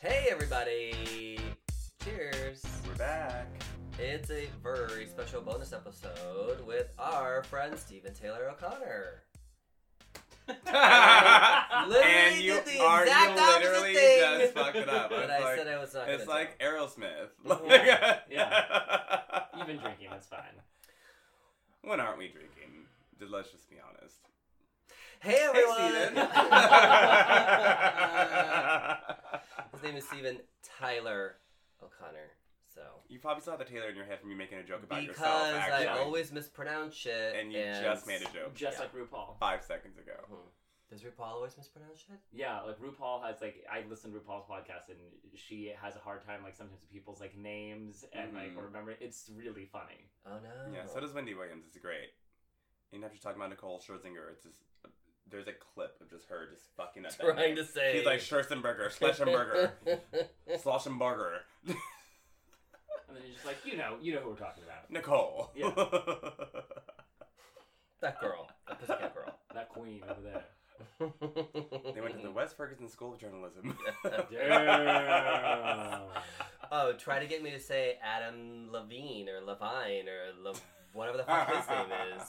Hey everybody! Cheers! We're back. It's a very special bonus episode with our friend Stephen Taylor O'Connor. Literally and you did the are exact you opposite literally thing. just fucked it up. But I like, said I was not it's gonna like Aerosmith. Like- Yeah. You've been drinking, that's fine. When aren't we drinking? Let's just be honest. Hey everyone! Steven. His name is Stephen Tyler O'Connor. So you probably saw the Taylor in your head from you making a joke about because yourself. Actually, I always mispronounce it, and you just made a joke Just Yeah. like RuPaul. five seconds ago. Hmm. Does RuPaul always mispronounce it? Yeah, like RuPaul has like I listen to RuPaul's podcast and she has a hard time like sometimes with people's like names and like Mhm. or remember it's really funny. Oh no. Yeah, so does Wendy Williams. It's great. And after talking about Nicole Scherzinger, it's just there's a clip of just her just fucking up. that Trying name. to say. He's like Scherzenberger, Schlechenberger, Sloshenberger, And then you're just like, you know, you know who we're talking about. Nicole. Yeah. that girl. That pussycat girl. That queen over there. they went to the West Ferguson School of Journalism. Damn. Oh, try to get me to say Adam Levine or Levine or Le- whatever the fuck his name is.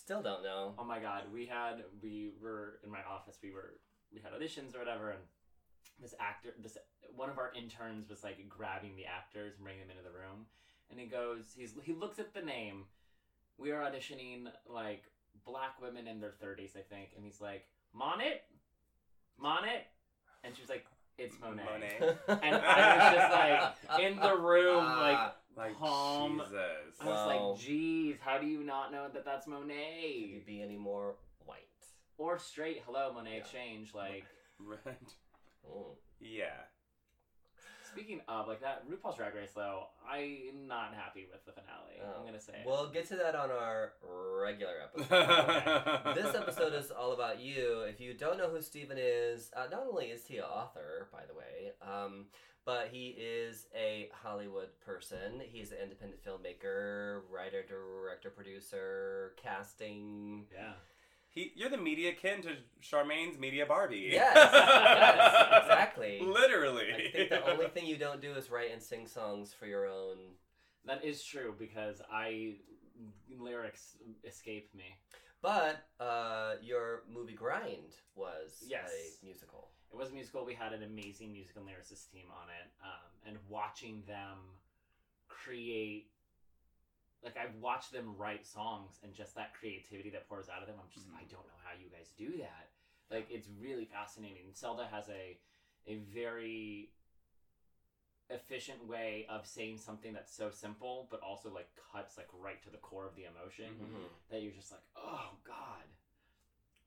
Still don't know. Oh my god, we had we were in my office. We were we had auditions or whatever, and this actor, this one of our interns was like grabbing the actors and bringing them into the room, and he goes, he's he looks at the name. We are auditioning like black women in their thirties, I think, and he's like, Monet, Monet, and she was like, it's Monet. Monet. And I was just like in the room, like Ah, Like Palm. Jesus. I was Wow. like, geez, how do you not know that that's Could you Monet? be any more white? Or straight, hello, Monet Yeah. Exchange. Like, Right. Mm. Yeah. speaking of, like that RuPaul's Drag Race, though, I'm not happy with the finale. Oh. I'm gonna say. it. We'll get to that on our regular episode. this this episode is all about you. If you don't know who Steven is, uh, not only is he an author, by the way, um, but he is a Hollywood person. He's an independent filmmaker, writer, director, producer, casting. yeah. He, you're the media kin to Charmaine's media Barbie. Yes, yes, exactly. Literally. I think the only thing you don't do is write and sing songs for your own. That is true because I lyrics escape me. But uh, your movie Grind was Yes. a musical. It was a musical. We had an amazing music and lyricist team on it, um, and watching them create, like I've watched them write songs, and just that creativity that pours out of them. I'm just, Mhm. I don't know how you guys do that. Like it's really fascinating. Zelda has a a very efficient way of saying something that's so simple, but also like cuts like right to the core of the emotion Mhm. that you're just like, oh god.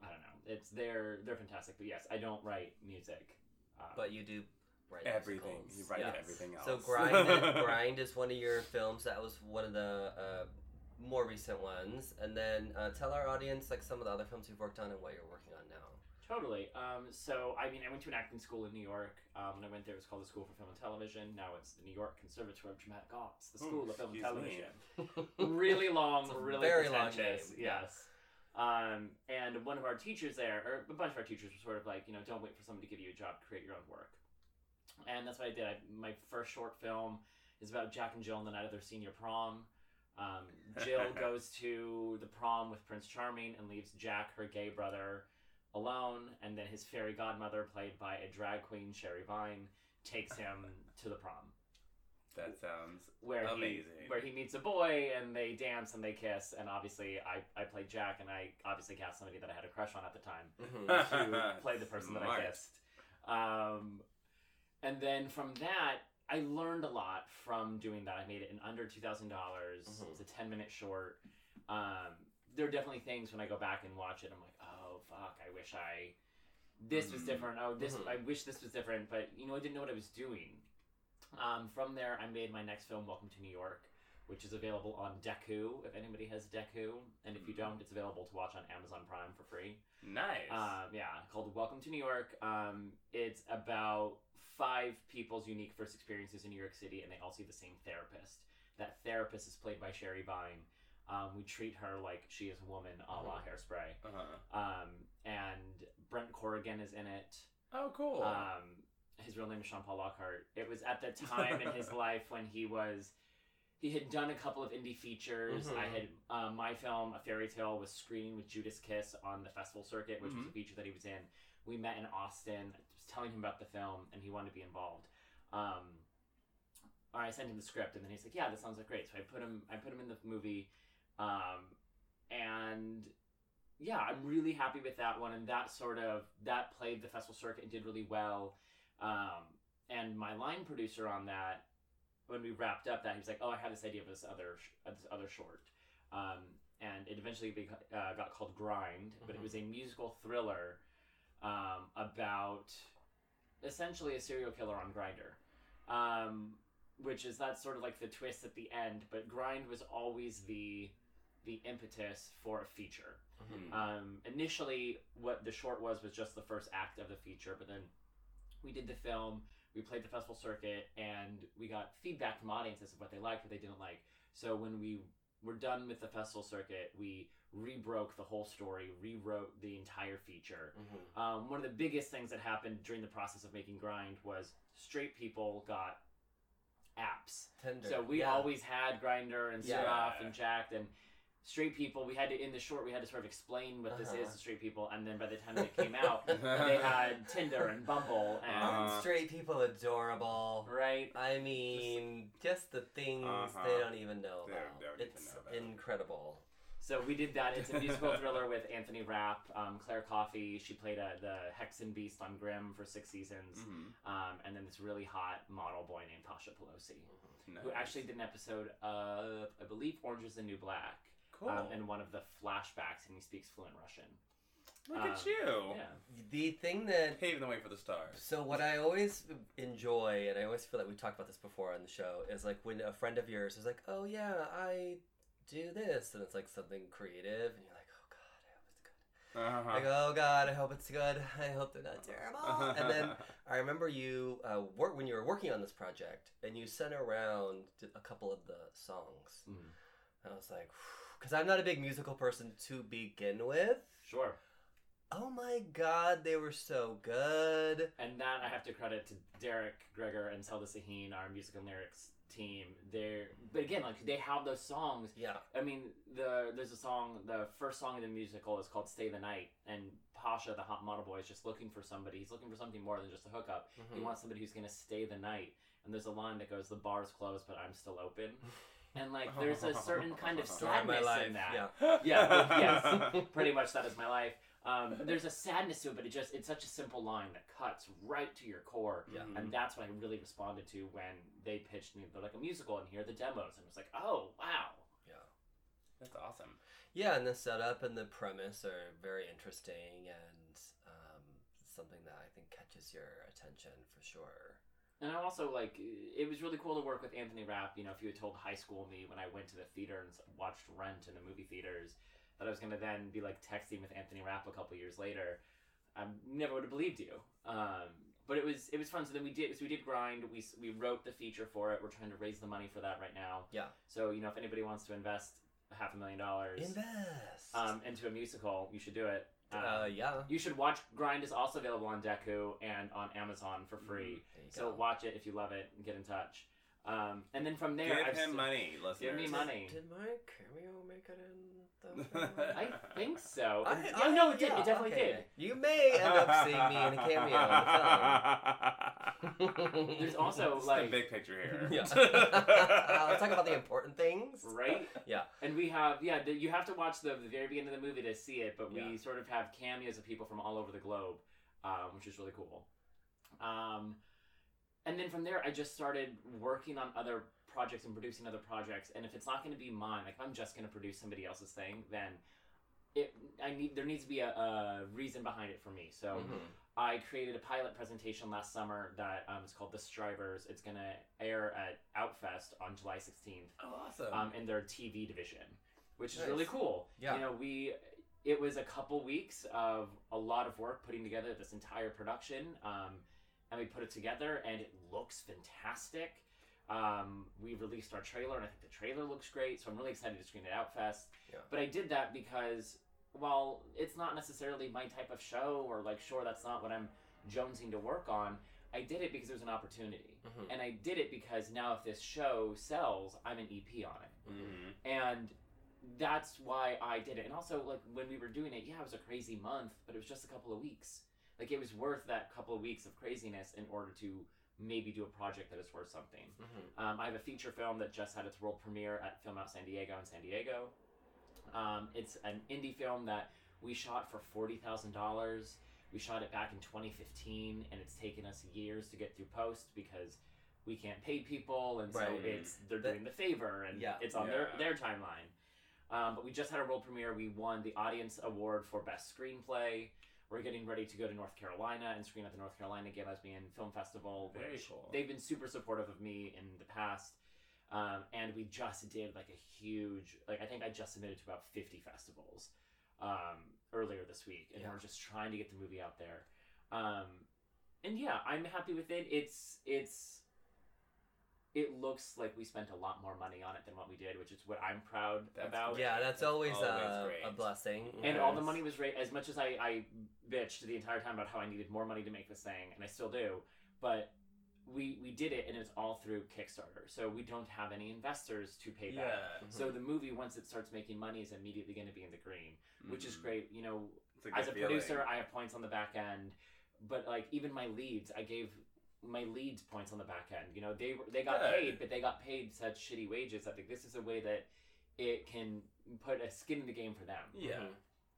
I don't know. It's they're they're fantastic, but yes, I don't write music. Um, But you do write Everything. musicals. You write Yes. everything else. So Grind, Grind is one of your films. That was one of the uh, more recent ones. And then uh, tell our audience like some of the other films you've worked on and what you're working on now. totally. Um, so I mean, I went to an acting school in New York. Um, when I went there, it was called the School for Film and Television. Now it's the New York Conservatory of Dramatic Arts, the Hmm, School of Film and. Television. really long, really very long pretentious. name, yeah. Yes. Um, and one of our teachers there, or a bunch of our teachers, were sort of like, you know, don't wait for someone to give you a job, create your own work. And that's what I did. I, my first short film is about Jack and Jill on the night of their senior prom. Um, Jill goes to the prom with Prince Charming and leaves Jack, her gay brother, alone. And then his fairy godmother, played by a drag queen, Sherry Vine, takes him to the prom That sounds where Amazing. he where he meets a boy and they dance and they kiss and obviously I, I played Jack and I obviously cast somebody that I had a crush on at the time Mhm. to play the person that I kissed. Um, and then from that I learned a lot from doing that. I made it in under two thousand dollars. Mhm. It was a ten minute short. Um, there are definitely things when I go back and watch it, I'm like, oh fuck, I wish I this was Mhm. different. Oh, this Mhm. I wish this was different, but you know I didn't know what I was doing. Um, from there, I made my next film, Welcome to New York, which is available on Dekkoo. If anybody has Dekkoo, and if you don't, it's available to watch on Amazon Prime for free. nice. Um, yeah, called Welcome to New York. Um, it's about five people's unique first experiences in New York City, and they all see the same therapist. That therapist is played by Sherry Vine. Um, we treat her like she is a woman, a la Hairspray. uh-huh. Um, and Brent Corrigan is in it. Oh, cool. Um, his real name is Sean Paul Lockhart. It was at the time in his life when he was he had done a couple of indie features. Mhm. I had uh, my film, A Fairy Tale, was screening with Judas Kiss on the festival circuit, which was a Mhm. feature that he was in. We met in Austin. I was telling him about the film, and he wanted to be involved. Um, I sent him the script, and then he's like, "Yeah, that sounds like great." So I put him, I put him in the movie, um, and yeah, I'm really happy with that one. And that sort of that played the festival circuit and did really well. Um, and my line producer on that, when we wrapped up that, he was like, "Oh, I had this idea of this other sh- this other short," um, and it eventually uh, got called Grind. But it Mhm. was a musical thriller um, about essentially a serial killer on Grindr. Um, which is that's sort of like the twist at the end, but Grind was always the the impetus for a feature. Mhm. Um, initially, what the short was was just the first act of the feature, but then we did the film, we played the festival circuit, and we got feedback from audiences of what they liked, what they didn't like. So when we were done with the festival circuit, we rebroke the whole story, rewrote the entire feature. Mhm. Um, one of the biggest things that happened during the process of making Grind was straight people got apps. Tinder. So we Yeah. always had Grindr and Yeah. And Jack'd and straight people. We had to in the short we had to sort of explain what this Uh-huh. is to straight people, and then by the time it came out, they had Tinder and Bumble and Aren't Uh, straight people adorable? right. I mean, just the things Uh-huh. they don't even know They about. don't- they don't even it's know about. incredible. So we did that. It's a musical thriller with Anthony Rapp, um, Claire Coffee. She played a, the Hexenbiest on Grimm for six seasons, Mhm. um, and then this really hot model boy named Pasha Pellosie, who Nice. actually did an episode of I believe Orange Is the New Black. Cool. um, in one of the flashbacks, and he speaks fluent Russian. Look um, at you. Yeah. The thing that Paving the way for the stars. So what I always enjoy, and I always feel like we talked about this before on the show, is like when a friend of yours is like, "Oh yeah, I do this," and it's like something creative, and you're like, "Oh God, I hope it's good." Uh-huh. Like, "Oh God, I hope it's good. I hope they're not terrible." and then I remember you uh, work when you were working on this project, and you sent around a couple of the songs. and I was like, because I'm not a big musical person to begin with. Sure. Oh my God, they were so good. And that I have to credit to Derek Gregor and Zelda Saheen, our music and lyrics team. They're, but again, like they have those songs. Yeah. I mean, the there's a song. The first song in the musical is called "Stay the Night," and Pasha, the hot model boy, is just looking for somebody. He's looking for something more than just a hookup. He Mhm. wants somebody who's gonna stay the night. And there's a line that goes, "The bar's closed, but I'm still open." And like, there's a certain kind of Story of my sadness life. in that. Yeah. Yeah, yes. Pretty much that is my life. Um, there's a sadness to it, but it just it's such a simple line that cuts right to your core. Yeah. And that's what I really responded to when they pitched me. They're like a musical, and here are the demos, and it was like, oh wow, yeah, That's awesome. Yeah, and the setup and the premise are very interesting and um, something that I think catches your attention for sure. And I also like it was really cool to work with Anthony Rapp. You know, if you had told high school me when I went to the theater and watched Rent in the movie theaters that I was gonna then be like texting with Anthony Rapp a couple years later, I never would have believed you. Um, but it was it was fun. So then we did so we did grind. We we wrote the feature for it. We're trying to raise the money for that right now. Yeah. So you know, if anybody wants to invest half a million dollars Invest. um, into a musical, you should do it. Um, uh, yeah. you should watch Grind is also available on Dekkoo and on Amazon for free. There you So go. watch it if you love it and get in touch. Um, and then from there, Give I've him st- money, listeners. Give me money. Did my cameo make it in the film? I think so. I- yeah, I- no, it did. yeah, It definitely okay. You may end up seeing me in a cameo in the film. There's also It's like the big picture here. yeah. Let's talk about the important things. Right? Yeah. And we have, yeah, you have to watch the, the very beginning of the movie to see it, but we Yeah. sort of have cameos of people from all over the globe, um, which is really cool. Um, and then from there, I just started working on other projects and producing other projects. And if it's not going to be mine, like if I'm just going to produce somebody else's thing, then it I need there needs to be a, a reason behind it for me. So Mhm. I created a pilot presentation last summer that um, is called The Strivers. It's going to air at Outfest on July 16th Oh, awesome. um, in their TV division, which is really cool. Yeah. You know, we it was a couple weeks of a lot of work putting together this entire production, um, and we put it together, and it looks fantastic. Um, we released our trailer, and I think the trailer looks great. So I'm really excited to screen it Outfest. Yeah. But I did that because while it's not necessarily my type of show, or like, sure, that's not what I'm jonesing to work on. I did it because it was an opportunity, Mhm. and I did it because now if this show sells, I'm an EP on it, Mm-hmm. and that's why I did it. And also, like when we were doing it, yeah, it was a crazy month, but it was just a couple of weeks. Like it was worth that couple of weeks of craziness in order to maybe do a project that is worth something. Mhm. Um, I have a feature film that just had its world premiere at Film Out San Diego in San Diego. Um, it's an indie film that we shot for forty thousand dollars. We shot it back in 2015, and it's taken us years to get through post because we can't pay people, and so it's they're That- doing the favor, and Yeah. it's on their their timeline. Um, but we just had a world premiere. We won the Audience Award for Best Screenplay. We're getting ready to go to North Carolina and screen at the North Carolina Gay Lesbian Film Festival. Very cool. They've been super supportive of me in the past. Um, and we just did like a huge, like I think I just submitted to about 50 festivals um, earlier this week. And Yeah. we're just trying to get the movie out there. Um, and yeah, I'm happy with it. It's, it's, it looks like we spent a lot more money on it than what we did, which is what I'm proud That's about. Yeah, that's That's always, always uh, great. a blessing. And Yes. all the money was raised. As much as I, I bitched the entire time about how I needed more money to make this thing, and I still do, but we we did it, and it's all through Kickstarter. So we don't have any investors to pay back. Yeah. So the movie, once it starts making money, is immediately going to be in the green, which is Mhm. great. You know, a as a feeling. producer, I have points on the back end, but like even my leads, I gave my leads points on the back end. You know, they were- they got Good. paid, but they got paid such shitty wages. I think this is a way that it can put a skin in the game for them. Yeah. Mhm.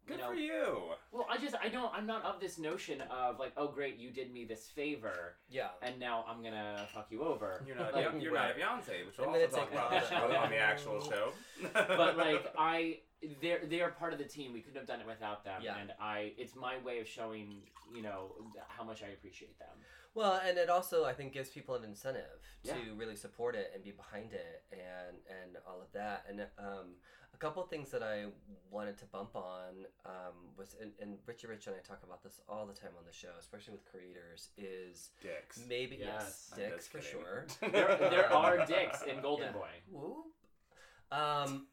Good you know- for you. Well, I just I don't I'm not of this notion of like oh great you did me this favor Yeah. and now I'm gonna fuck you over. You're not. Like, you're right. not a Beyonce, which we'll I'm also talk take about that. on the- on the actual show. but like I they're they're part of the team. We couldn't have done it without them. Yeah. And I it's my way of showing you know how much I appreciate them. Well, and it also I think gives people an incentive Yeah. to really support it and be behind it and and all of that. And um, a couple of things that I wanted to bump on um, was and, and Richie Rich and I talk about this all the time on the show, especially with creators, is Dicks. maybe yes, Yes. Dicks for sure. There there are dicks in Golden yeah. Boy. Whoop. Um,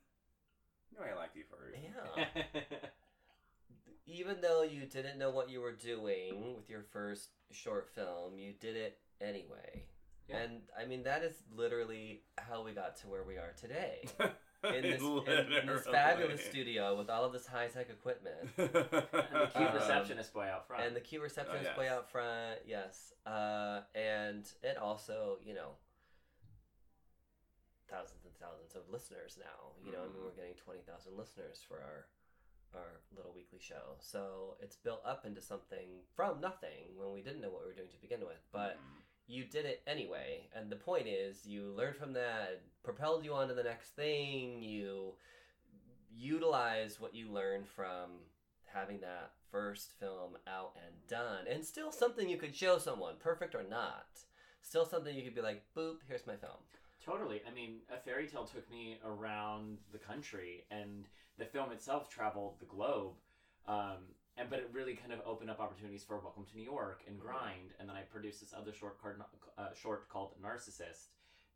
No, I like you for it. yeah. even though you didn't know what you were doing with your first short film, you did it anyway. Yeah. And I mean, that is literally how we got to where we are today. In this, in, in this fabulous studio with all of this high tech equipment. and the cute Um, receptionist boy out front. And the cute receptionist yes. boy out front, yes. Uh, and it also, you know, thousands and thousands of listeners now. You know, I mean, we're getting 20,000 listeners for our our little weekly show. So it's built up into something from nothing when we didn't know what we were doing to begin with. But Mm. you did it anyway. And the point is, you learned from that, propelled you on to the next thing. You utilize what you learned from having that first film out and done. And still something you could show someone, perfect or not. Still something you could be like, boop, here's my film. Totally. I mean, a fairy tale took me around the country, and the film itself traveled the globe. Um, and but it really kind of opened up opportunities for Welcome to New York and Grind, and then I produced this other short card, uh, short called Narcissist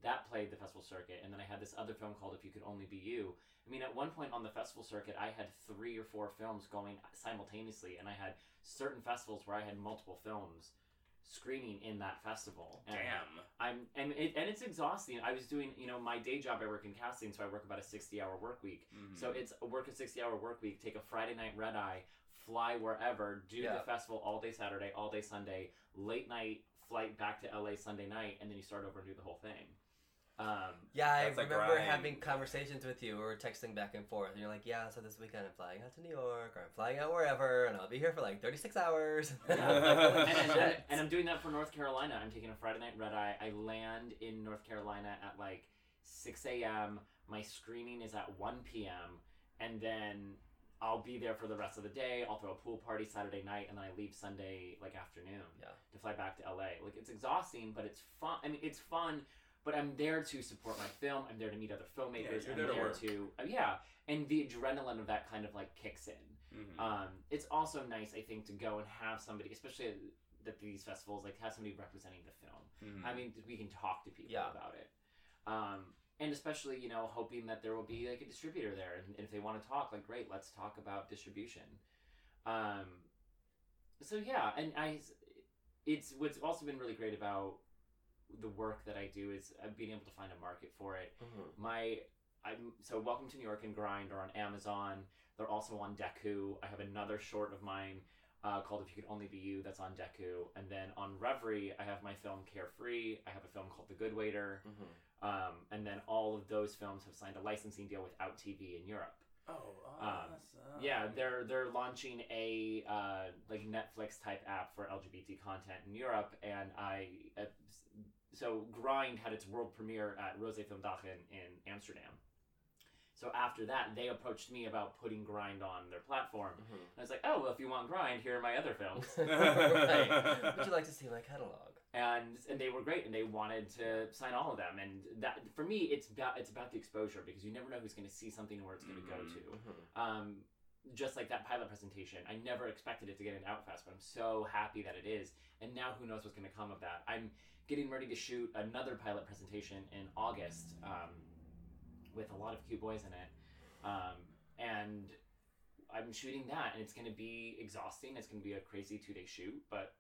that played the festival circuit, and then I had this other film called If You Could Only Be You. I mean, at one point on the festival circuit, I had three or four films going simultaneously, and I had certain festivals where I had multiple films screening in that festival. And Damn. I'm and it, and it's exhausting. I was doing you know my day job. I work in casting, so I work about a sixty hour work week. Mhm. So it's work a sixty hour work week. Take a Friday night red eye, fly wherever, do Yeah. the festival all day Saturday, all day Sunday, late night flight back to LA Sunday night, and then you start over and do the whole thing. Um, Yeah, I remember having conversations with you. We were texting back and forth, and you're like, "Yeah, so this weekend I'm flying out to New York, or I'm flying out wherever, and I'll be here for like 36 hours." and, Yeah. and, and, and I'm doing that for North Carolina. I'm taking a Friday night red eye. I land in North Carolina at like 6 a.m. My screening is at 1 p.m. And then I'll be there for the rest of the day. I'll throw a pool party Saturday night, and then I leave Sunday like afternoon Yeah. to fly back to LA. Like it's exhausting, but it's fun. I mean, it's fun. But I'm there to support my film. I'm there to meet other filmmakers. you're I'm there to there work. to uh, yeah, and the adrenaline of that kind of like kicks in. Mhm. Um, it's also nice, I think, to go and have somebody, especially at, these festivals, like have somebody representing the film. Mhm. I mean, we can talk to people Yeah. about it. Um, and especially, you know, hoping that there will be like a distributor there, and, and if they want to talk, like, great, let's talk about distribution. Um, so yeah, and I, it's what's also been really great about the work that I do is uh, being able to find a market for it. Mhm. My I'm so Welcome to New York and Grind are on Amazon. They're also on Dekkoo. I have another short of mine uh, called If You Could Only Be You that's on Dekkoo. And then on Revry, I have my film Carefree. I have a film called The Good Waiter. Mhm. Um, and then all of those films have signed a licensing deal with Out TV in Europe. Oh, Um, awesome. Yeah, they're they're launching a uh, like Netflix type app for LGBT content in Europe, and I uh, so Grind had its world premiere at Rose Film Dagen in Amsterdam. So after that, they approached me about putting Grind on their platform. Mhm. And I was like, oh well, if you want Grind, here are my other films. right. Would you like to see my catalog? and and they were great, and they wanted to sign all of them. And that for me, it's about it's about the exposure because you never know who's going to see something and where it's going to go Mhm. to. Mhm. um, just like that pilot presentation, I never expected it to get an Outfest, but I'm so happy that it is. And now who knows what's going to come of that? I'm getting ready to shoot another pilot presentation in August um, with a lot of cute boys in it. Um, and I'm shooting that, and it's going to be exhausting. It's going to be a crazy two day shoot, but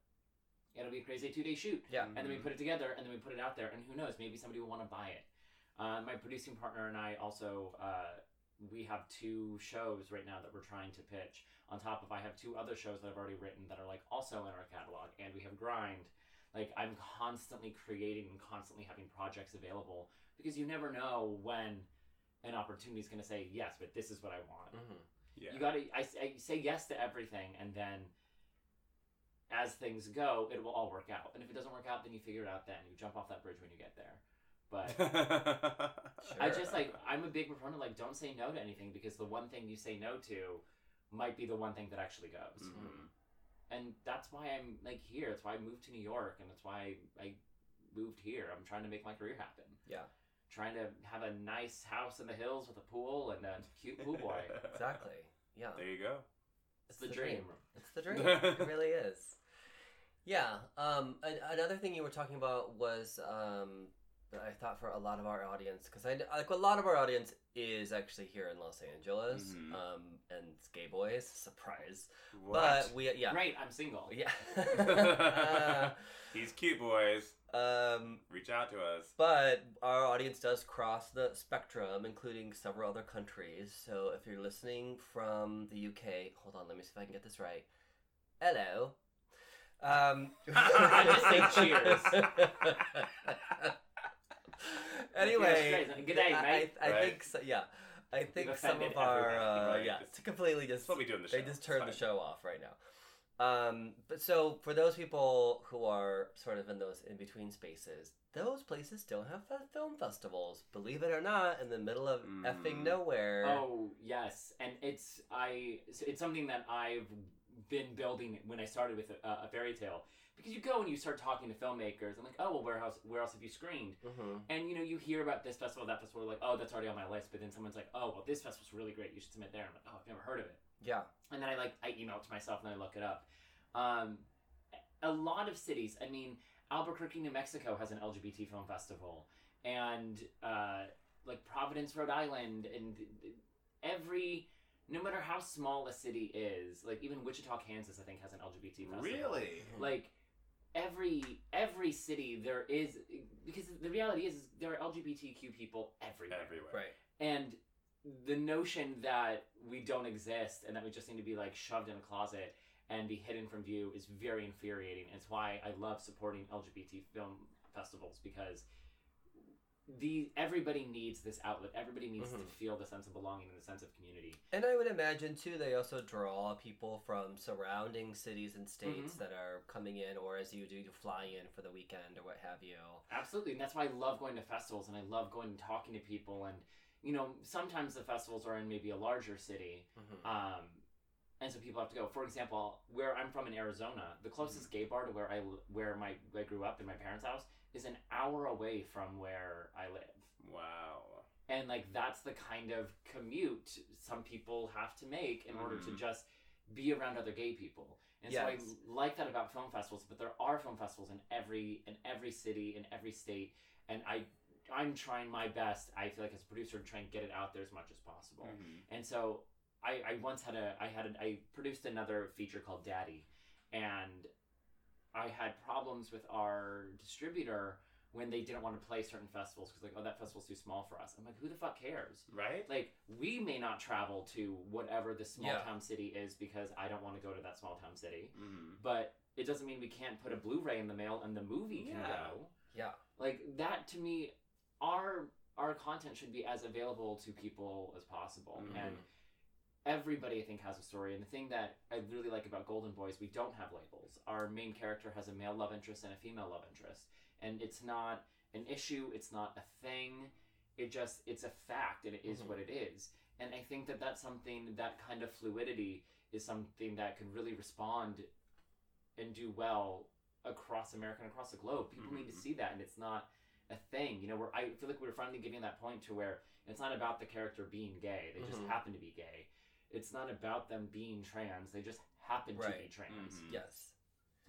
it'll be a crazy two day shoot Yeah. and then we put it together and then we put it out there and who knows maybe somebody will want to buy it uh, my producing partner and i also uh, we have two shows right now that we're trying to pitch on top of i have two other shows that i've already written that are like also in our catalog and we have grind like i'm constantly creating and constantly having projects available because you never know when an opportunity is going to say yes but this is what i want Mhm. yeah. you gotta I, I say yes to everything and then as things go it will all work out and if it doesn't work out then you figure it out then you jump off that bridge when you get there but i just like i'm a big proponent like don't say no to anything because the one thing you say no to might be the one thing that actually goes Mhm. And that's why i'm like here that's why i moved to new york and that's why i moved here i'm trying to make my career happen Yeah. trying to have a nice house in the hills with a pool and a cute pool boy Exactly. Yeah. There you go. it's the dream It's the dream. it really is. Yeah. Um, an- another thing you were talking about was um, that I thought for a lot of our audience, because I kn- like a lot of our audience is actually here in Los Angeles, Mhm. um, and it's gay boys. Surprise. What? But we yeah great i'm single yeah. These cute boys. um, Reach out to us. But our audience does cross the spectrum, including several other countries. So if you're listening from the UK, hold on, let me see if I can get this right. Hello. Um, I just say cheers. Anyway, Good day, I, mate. I, I Right. think so, yeah. I think some of our uh, right? yeah, It's- to completely just what we do in the show. they just It's turned the show off right now. Um, but so for those people who are sort of in those in between spaces, those places still have fe- film festivals. Believe it or not, in the middle of effing Mhm. nowhere. Oh yes, and it's I it's something that I've been building when I started with a, a fairy tale because you go and you start talking to filmmakers and like oh well where else where else have you screened hmm and you know you hear about this festival that festival like oh that's already on my list but then someone's like oh well this festival's really great you should submit there I'm like oh I've never heard of it Yeah. and then I like I email it to myself and then I look it up. Um, a lot of cities. I mean, Albuquerque, New Mexico has an LGBT film festival, and uh, like Providence, Rhode Island, and every. No matter how small a city is, like even Wichita, Kansas, I think has an LGBT festival. Really? Like every every city there is because the reality is, is there are LGBTQ people everywhere Everywhere. Right. and the notion that we don't exist and that we just need to be like shoved in a closet and be hidden from view is very infuriating. It's why I love supporting LGBT film festivals because the everybody needs this outlet. Everybody needs to Mhm. feel the sense of belonging and the sense of community. And I would imagine too, they also draw people from surrounding cities and states Mhm. that are coming in, or as you do, you fly in for the weekend or what have you. Absolutely, and that's why I love going to festivals and I love going and talking to people. And you know, sometimes the festivals are in maybe a larger city, Mhm. um, and so people have to go. For example, where I'm from in Arizona, the closest gay bar to where I where my I grew up in my parents' house is an hour away from where I live. Wow. And like that's the kind of commute some people have to make in order to Mhm. just be around other gay people. And so I like that about film festivals, but there are film festivals in every in every city in every state and I I'm trying my best, I feel like as a producer to try and get it out there as much as possible. Mhm. And so I, I once had a I had a, I produced another feature called Daddy, and I had problems with our distributor when they didn't want to play certain festivals because like, oh, that festival's too small for us. I'm like, who the fuck cares? Right? Like, we may not travel to whatever the small Yeah. town city is because I don't want to go to that small town city. Mm-hmm. But it doesn't mean we can't put a Blu-ray in the mail and the movie can Yeah. go. Yeah. Like that to me, our our content should be as available to people as possible. Mhm. And everybody I think has a story. And the thing that I really like about Golden Boys, we don't have labels. Our main character has a male love interest and a female love interest. And it's not an issue, it's not a thing. It just it's a fact and it is Mhm. what it is. And I think that that's something that kind of fluidity is something that can really respond and do well across America and across the globe. People need to Mhm. see that and it's not a thing. You know, where I feel like we're finally getting that point to where it's not about the character being gay. They just Mhm. happen to be gay. It's not about them being trans. They just happen to be Right. trans. Mhm. Yes.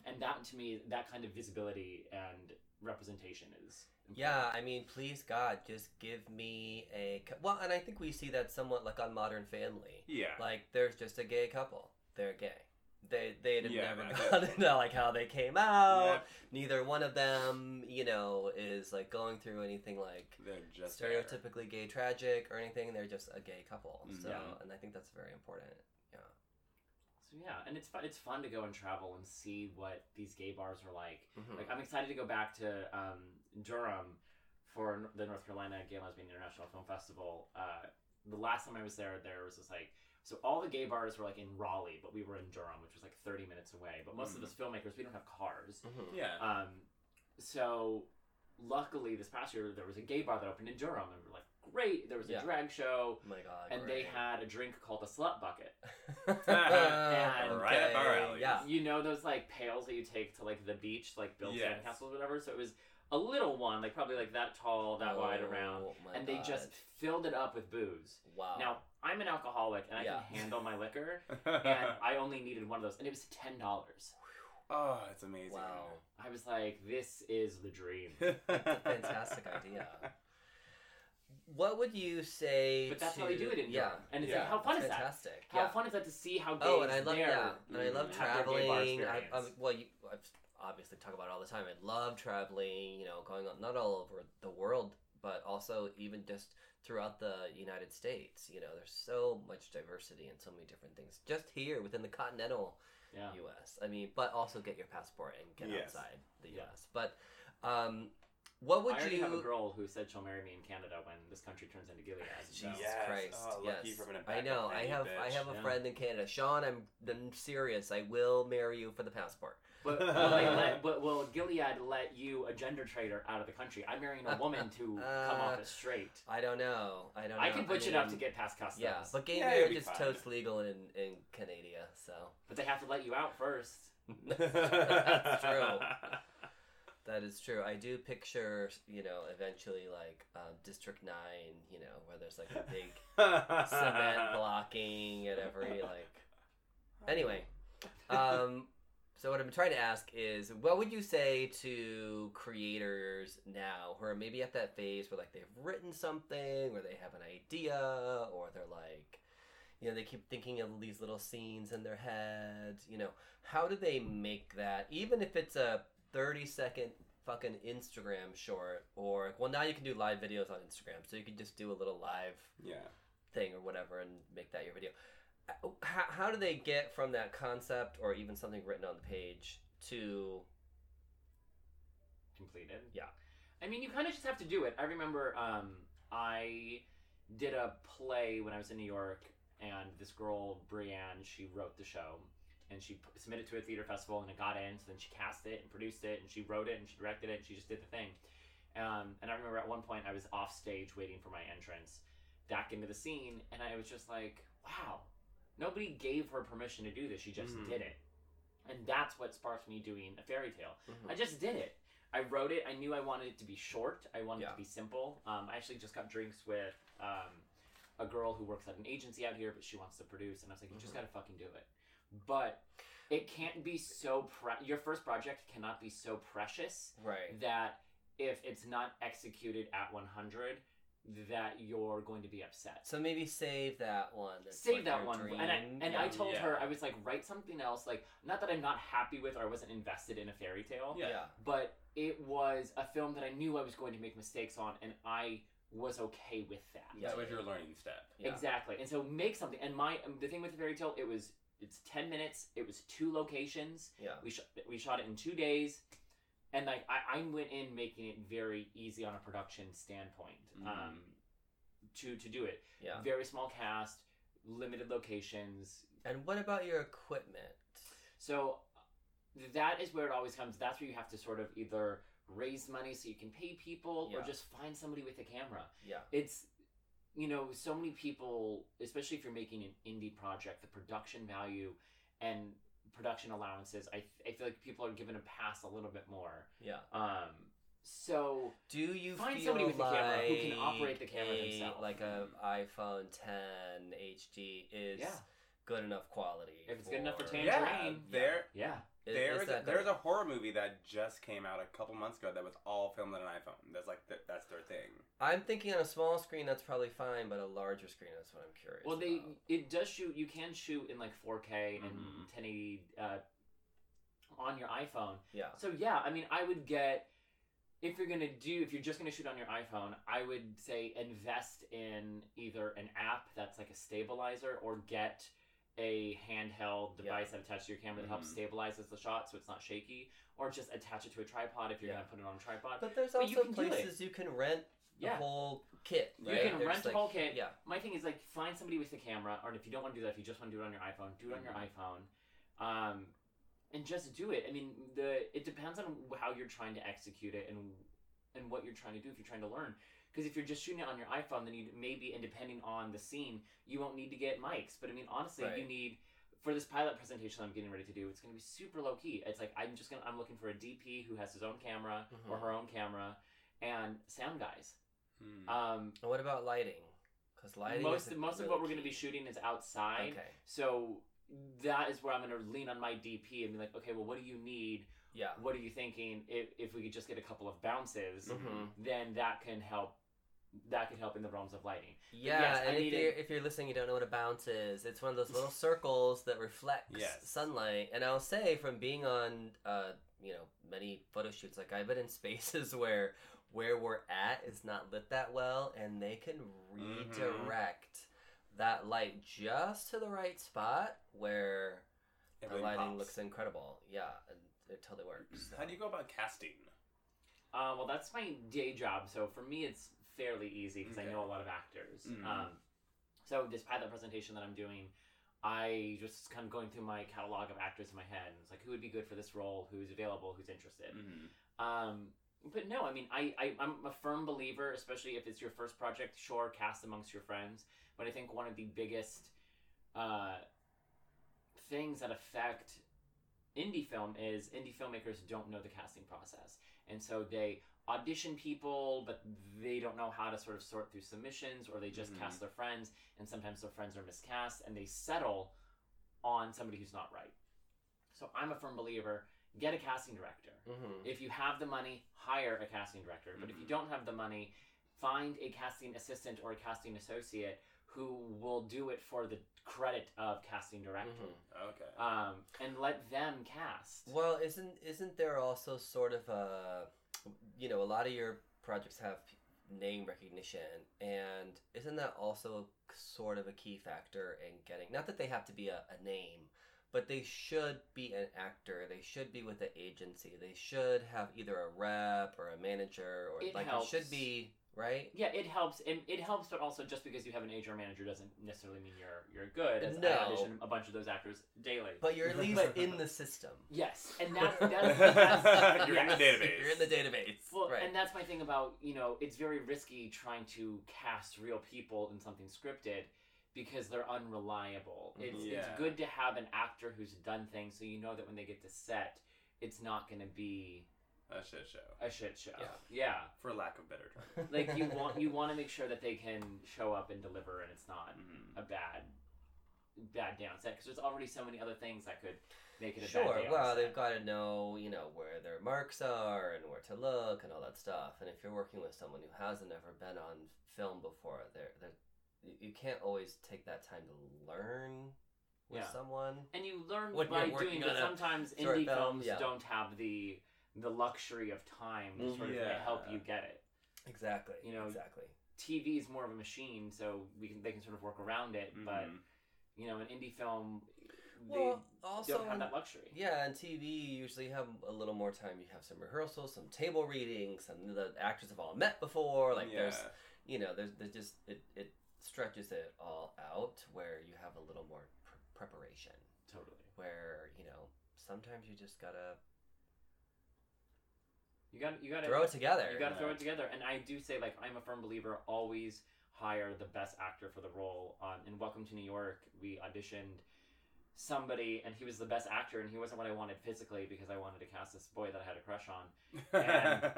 And that to me, that kind of visibility and representation is important. Yeah, I mean, please God, just give me a well, and I think we see that somewhat like on Modern Family. Yeah. Like, there's just a gay couple. They're gay. They they had Yeah, never that's gone it. into like how they came out. Yeah. Neither one of them, you know, is like going through anything like They're just there. stereotypically gay tragic or anything. They're just a gay couple. So, Mhm. and I think that's very important. Yeah. So yeah, and it's fun. It's fun to go and travel and see what these gay bars are like. Mhm. Like I'm excited to go back to um, Durham for the North Carolina Gay Lesbian International Film Festival. Uh, the last time I was there, there was this like so all the gay bars were like in Raleigh, but we were in Durham, which was like 30 minutes away. But most of Mhm. us filmmakers, we don't have cars. Mhm. Yeah. Um, so luckily, this past year there was a gay bar that opened in Durham, and we're like, great. There was a Yeah. drag show, Oh my God. and they had a drink called a slut bucket. and Right up our alley. Yeah. You know those like pails that you take to like the beach, like build Yes. sandcastles or whatever. So it was a little one, like probably like that tall, that wide around, Oh my and they just filled it up with booze. wow. Now I'm an alcoholic and I Yeah. can handle my liquor, and I only needed one of those, and it was ten dollars. oh, it's amazing. Wow. I was like, this is the dream. It's a fantastic idea. What would you say? But that's to, how they do it in yeah. Durham. And it's Yeah, like, how fun That's is that? fantastic. How yeah. fun is that to see how oh, gays Oh, and I love mm. there yeah, and I love have their gay bar traveling. I. I, well, you I've obviously talk about it all the time. I love traveling. You know, going on, not all over the world, but also even just throughout the United States. You know, there's so much diversity and so many different things just here within the continental yeah. U.S. I mean, but also get your passport and get Yes. outside the Yeah. U.S. But um, what would I already you? have a girl who said she'll marry me in Canada when this country turns into Gilead. so- Jesus Yes. Christ! Oh, yes, lucky from an I know. I nanny, have. I have a Yeah. friend in Canada. Sean, I'm, I'm serious. I will marry you for the passport. But will, they let, but will Gilead let you, a gender traitor, out of the country? I'm marrying a woman to come off as straight. I don't know. I don't. know. I can butch it up to get past customs. Yeah, but gay Yeah, marriage is fine. totes legal in in Canada. So but they have to let you out first. that's true. That is true. I do picture, you know, eventually like um, District Nine, you know, where there's like a big cement blocking at every like. Anyway, um, so what I'm trying to ask is, what would you say to creators now who are maybe at that phase where like they've written something, or they have an idea, or they're like, you know, they keep thinking of these little scenes in their head. You know, how do they make that, even if it's a 30 second fucking Instagram short, or well, now you can do live videos on Instagram, so you can just do a little live yeah. thing or whatever and make that your video. How, how do they get from that concept or even something written on the page to completed. Yeah. I mean, you kind of just have to do it. I remember um, I did a play when I was in New York, and this girl, Brienne, she wrote the show. And she submitted to a theater festival, and it got in. So then she cast it and produced it, and she wrote it and she directed it, and she just did the thing. Um, and I remember at one point I was off stage waiting for my entrance, back into the scene, and I was just like, "Wow, nobody gave her permission to do this. She just Mhm. did it." And that's what sparked me doing a fairy tale. Mhm. I just did it. I wrote it. I knew I wanted it to be short. I wanted it to be simple. Um, I actually just got drinks with um, a girl who works at an agency out here, but she wants to produce, and I was like, you just Mhm. gotta fucking do it. But it can't be so pre- your first project cannot be so precious right? that if it's not executed at 100 that you're going to be upset. So maybe save that one. That's Save like that one, dream. and I and I Yeah. told her I was like write something else, like not that I'm not happy with or I wasn't invested in a fairy tale, Yeah. yeah. but it was a film that I knew I was going to make mistakes on, and I was okay with that. Yeah. That was your learning step. Yeah. Exactly. And so make something. And my um, the thing with the fairy tale, it was it's ten minutes. It was two locations. Yeah. We shot we shot it in two days, and like I, I went in making it very easy on a production standpoint. Mhm. Um, to to do it. Yeah. Very small cast, limited locations. And what about your equipment? So that is where it always comes. That's where you have to sort of either raise money so you can pay people or just find somebody with a camera. Yeah. It's you know, so many people, especially if you're making an indie project, the production value and production allowances, I, I feel like people are given a pass a little bit more. Yeah. Um, so Do you Find somebody with a camera who can operate the camera a- themselves. Like a iPhone 10 HD is Yeah. good enough quality. If it's good enough for for- Tangerine. Yeah, Tangerine. there, yeah, Is- there's a, there's a horror movie that just came out a couple months ago that was all filmed on an iPhone. That's like th- that's their thing. I'm thinking on a small screen that's probably fine, but a larger screen is what I'm curious. well, they about. it does shoot. You can shoot in like 4K and Mhm. 1080 uh, on your iPhone. yeah. So yeah, I mean, I would get if you're gonna do if you're just gonna shoot on your iPhone, I would say invest in either an app that's like a stabilizer or get a handheld device that attaches to your camera that helps Mhm. stabilizes the shot so it's not shaky, or just attach it to a tripod if you're Yeah. gonna put it on a tripod. But there's But also you can do it. places you can rent the Yeah. whole kit. You can There's rent a like- whole kit. Yeah. My thing is like find somebody with the camera, or if you don't want to do that, if you just want to do it on your iPhone, do it on your Mhm. iPhone, um, and just do it. I mean, the it depends on how you're trying to execute it and and what you're trying to do if you're trying to learn. Because if you're just shooting it on your iPhone, then you maybe, and depending on the scene, you won't need to get mics. But I mean, honestly, you need for this pilot presentation I'm getting ready to do. It's going to be super low key. It's like I'm just gonna I'm looking for a DP who has his own camera or Mhm. her own camera, and sound guys. Hmm. Um, And what about lighting? Because lighting. most is most of really what we're going to be shooting is outside. Okay. So that is where I'm going to lean on my DP and be like, okay, well, what do you need? Yeah. What are you thinking? If, if we could just get a couple of bounces, Mhm. then that can help. That can help in the realms of lighting. Yeah, yes, I and if needed- you're if you're listening, you don't know what a bounce is. It's one of those little circles that reflects Yes. sunlight. And I'll say, from being on, uh, you know, many photo shoots, like I've been in spaces where where we're at is not lit that well, and they can redirect that light just to the right spot where the Everything lighting pops. looks incredible. Yeah, and it totally works. How do you go about casting? Uh, well, that's my day job. So for me, it's fairly easy because Okay. I know a lot of actors. Mhm. Um, so this pilot presentation that I'm doing, I just kind of going through my catalog of actors in my head. And it's like, who would be good for this role? Who's available? Who's interested? Mm-hmm. Um, but no, I mean, I, I I'm a firm believer, especially if it's your first project. Sure, cast amongst your friends, but I think one of the biggest uh, things that affect indie film is indie filmmakers don't know the casting process, and so they audition people, but they don't know how to sort of sort through submissions, or they just Mhm. cast their friends, and sometimes their friends are miscast, and they settle on somebody who's not right. So I'm a firm believer: get a casting director. hmm If you have the money, hire a casting director. But if you Mhm. don't have the money, find a casting assistant or a casting associate who will do it for the credit of casting director. hmm Okay. Um, and let them cast. Well, isn't isn't there also sort of a, you know, a lot of your projects have name recognition, and isn't that also sort of a key factor in getting? Not that they have to be a, a name, but they should be an actor. They should be with the agency. They should have either a rep or a manager, or It like helps. it should be right. Yeah, it helps, and it helps, but also just because you have an HR manager doesn't necessarily mean you're you're good. As No. I audition a bunch of those actors daily. But you're at least But- in the system. yes, and that's that's, that's You're in the database. You're in the database. Well, right. and that's my thing about you know it's very risky trying to cast real people in something scripted because they're unreliable. Mhm. It's Yeah. it's good to have an actor who's done things so you know that when they get to set, it's not going to be a shit show, a shit show. Yeah. yeah. for lack of better term. Like you want you want to make sure that they can show up and deliver and it's not Mhm. a bad bad day on set because there's already so many other things that could make it a Sure. bad day on Well, they've got to know, you know, where their marks are and where to look and all that stuff. And if you're working with someone who hasn't ever been on film before, they're, they're you- you can't always take that time to learn with Yeah. someone. and you learn when by doing on it. a Sometimes indie films yeah. don't have the the luxury of time to sort of Yeah. help you get it. Exactly. You know, exactly. TV is more of a machine, so we can they can sort of work around it. But Mhm. you know, an indie film, Well, they also, don't have that luxury. yeah, and TV you usually have a little more time. You have some rehearsals, some table readings, and the actors have all met before. Like yeah. there's, you know, there's, there's just it, it stretches it all out where you have a little more pr- preparation. Totally. Where you know sometimes you just gotta You got you got to throw it together. You got to throw it together. And I do say, like, I'm a firm believer. Always hire the best actor for the role. On in Welcome to New York, we auditioned somebody, and he was the best actor, and he wasn't what I wanted physically because I wanted to cast this boy that I had a crush on. And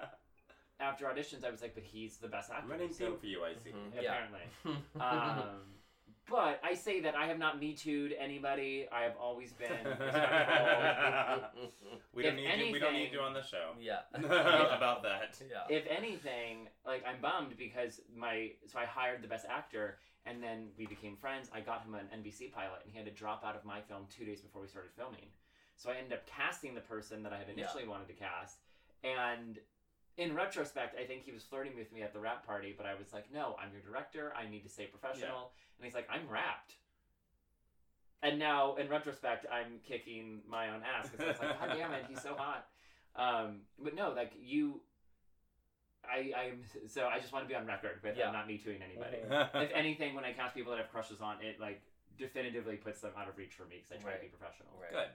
after auditions, I was like, but he's the best actor. Running so, theme for you, I see. Mhm. Yeah. apparently. um, but I say that I have not me too'd anybody. I have always been. We don't If need you. We don't need anything- you on the show. yeah. About that. Yeah. if anything, like I'm bummed because my so I hired the best actor and then we became friends. I got him an NBC pilot and he had to drop out of my film two days before we started filming. So I ended up casting the person that I had initially wanted to cast. And in retrospect, I think he was flirting with me at the wrap party, but I was like, no, I'm your director. I need to stay professional. And he's like, I'm wrapped. And now, in retrospect, I'm kicking my own ass because I was like, God damn it, he's so hot. Um, but no, like you, I, I'm so I just want to be on record with Yeah. I'm not me tooing anybody. If anything, when I cast people that I have crushes on, it like definitively puts them out of reach for me because I try to be professional. Right. Good.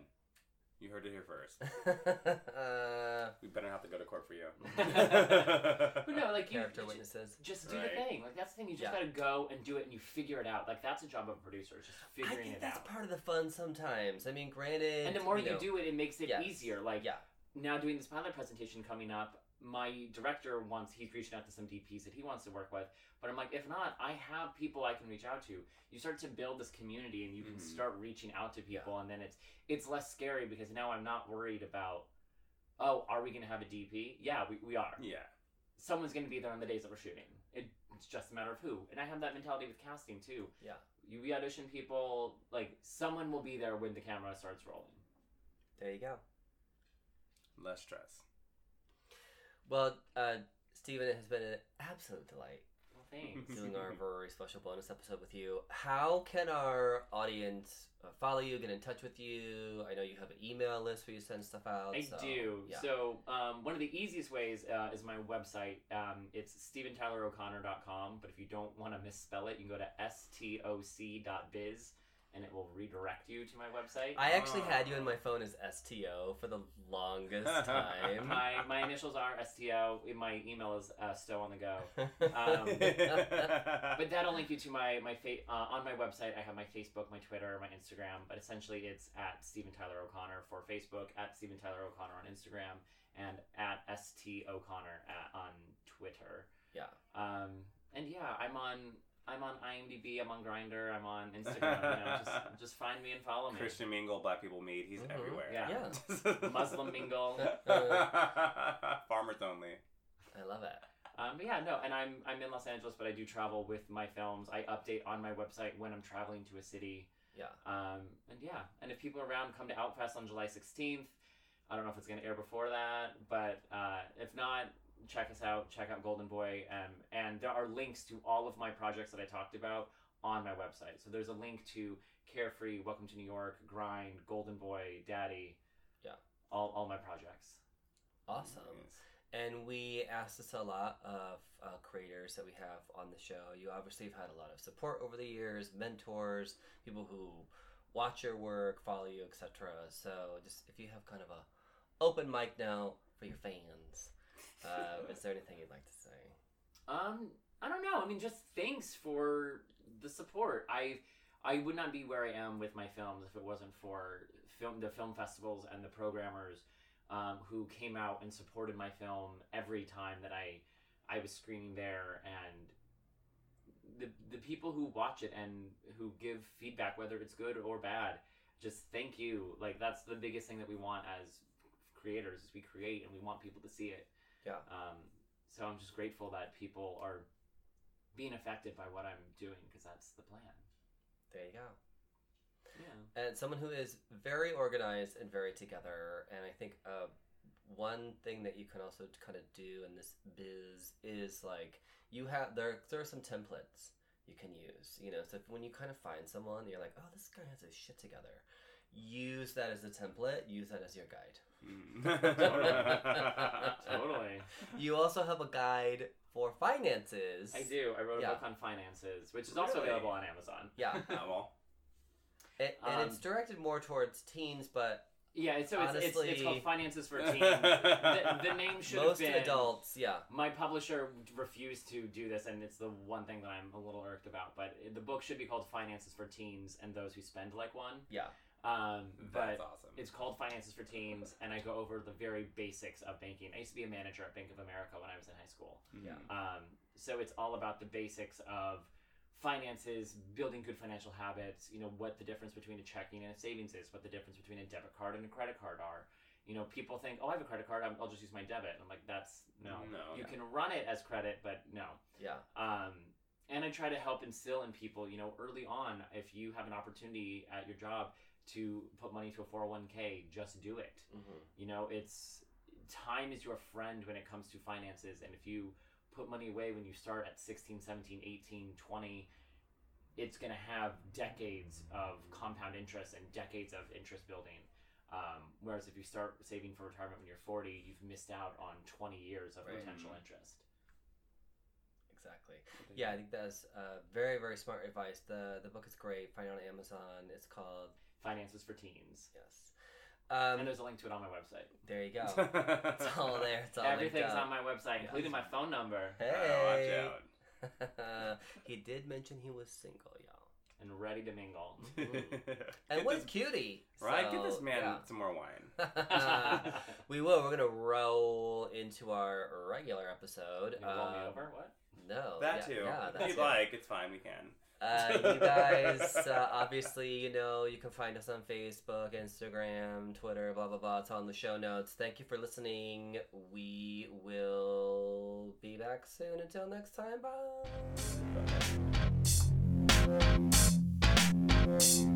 You heard it here first. uh, We better not have to go to court for you. But no, like you, character you witnesses. just do Right. the thing. Like that's the thing. You just Yeah. gotta go and do it, and you figure it out. Like that's the job of a producer. is Just I figuring think it that's out. part of the fun sometimes. I mean, granted, and the more you, know, do it, it makes it Yes. easier. Like yeah, now doing this pilot presentation coming up, my director wants he's reaching out to some DPs that he wants to work with. But I'm like, if not, I have people I can reach out to. You start to build this community, and you can Mhm. start reaching out to people, and then it's it's less scary because now I'm not worried about. Oh, are we going to have a DP? Yeah, we, we are. yeah. Someone's going to be there on the days that we're shooting. It, it's just a matter of who. And I have that mentality with casting too. Yeah. You we audition people like someone will be there when the camera starts rolling. there you go. Less stress. Well, uh, Stephen, it has been an absolute delight Well, thanks. doing our very special bonus episode with you. How can our audience uh, follow you, get in touch with you? I know you have an email list where you send stuff out. I so, do. Yeah. So um, one of the easiest ways uh, is my website. Um, it's stephentylero'connor.com. But if you don't want to misspell it, you can go to stoc.biz and it will redirect you to my website. I actually had you in Ah. my phone as STO for the longest time. my, my initials are STO. My email is uh, Stow on the go. um, But that'll link you to my my fa- uh, on my website. I have my Facebook, my Twitter, my Instagram. But essentially, it's at Stephen Tyler O'Connor for Facebook, at Stephen Tyler O'Connor on Instagram, and at St O'Connor at, on Twitter. Yeah. Um, and yeah, I'm on I'm on IMDb. I'm on Grindr. I'm on Instagram. you know, just just find me and follow me. Christian Mingle, Black People Meet. He's Mhm. everywhere. Yeah. Muslim mingle. Farmers only. I love it. Um, but yeah, no, and I'm I'm in Los Angeles, but I do travel with my films. I update on my website when I'm traveling to a city. Yeah. Um, and yeah, and if people are around, come to Outfest on July 16th. I don't know if it's going to air before that, but uh, if not, check us out. Check out Golden Boy, um, and there are links to all of my projects that I talked about on my website. So there's a link to Carefree, Welcome to New York, Grind, Golden Boy, Daddy. Yeah. All all my projects. Awesome. And we asked this a lot of uh, creators that we have on the show. You obviously have had a lot of support over the years, mentors, people who watch your work, follow you, etc. So just if you have kind of a open mic now for your fans, uh, is there anything you'd like to say? Um, I don't know. I mean, just thanks for the support. I I would not be where I am with my films if it wasn't for film the film festivals and the programmers um, who came out and supported my film every time that I I was screening there and the the people who watch it and who give feedback, whether it's good or bad, just thank you. Like that's the biggest thing that we want as creators is we create and we want people to see it. Yeah. Um, so I'm just grateful that people are being affected by what I'm doing because that's the plan. There you go. Yeah. and someone who is very organized and very together. And I think uh, one thing that you can also kind of do in this biz is like you have there there are some templates you can use. You know, so if, when you kind of find someone, you're like, oh, this guy has his shit together. Use that as a template. Use that as your guide. Totally. You also have a guide for finances. I do. I wrote a Yeah. book on finances, which is also available on Amazon. Yeah, Oh, well. and, and Um, it's directed more towards teens, but Yeah, it's, so it's, it's, it's called Finances for Teens. the, the name should most have been adults, yeah, My publisher refused to do this, and it's the one thing that I'm a little irked about. But the book should be called Finances for Teens and Those Who Spend Like One. yeah, Um, That's but awesome. it's called Finances for Teens, and I go over the very basics of banking. I used to be a manager at Bank of America when I was in high school. Mhm. yeah. Um, so it's all about the basics of finances, building good financial habits, you know, what the difference between a checking and a savings is, what the difference between a debit card and a credit card are. You know, people think, oh, I have a credit card, I'm- I'll just use my debit. I'm like, that's no. No. You Yeah. can run it as credit, but no. yeah. Um, and I try to help instill in people, you know, early on, if you have an opportunity at your job to put money into a 401k, just do it. hmm You know, it's time is your friend when it comes to finances. And if you put money away when you start at 16, 17, 18, 20, it's going to have decades of compound interest and decades of interest building. Um, whereas if you start saving for retirement when you're 40, you've missed out on 20 years of Right. potential interest. Exactly. Yeah, I think that's uh, very, very smart advice. the The book is great. Find it on Amazon. It's called Finances for Teens. yes. and Um, there's a link to it on my website. there you go. It's all there. It's all Everything's on my website, including my phone number, Hey. watch out. he did mention he was single, y'all. and ready to mingle. And Get what a cutie! Right, give this man yeah. some more wine. we will. We're gonna roll into our regular episode. You roll me Um, over? What? No, that yeah, too. Yeah, if you'd it. like, it's fine. We can. Uh, you guys, uh, obviously, you know, you can find us on Facebook, Instagram, Twitter, blah, blah, blah. It's on the show notes. Thank you for listening. We will be back soon. Until next time, bye. Okay.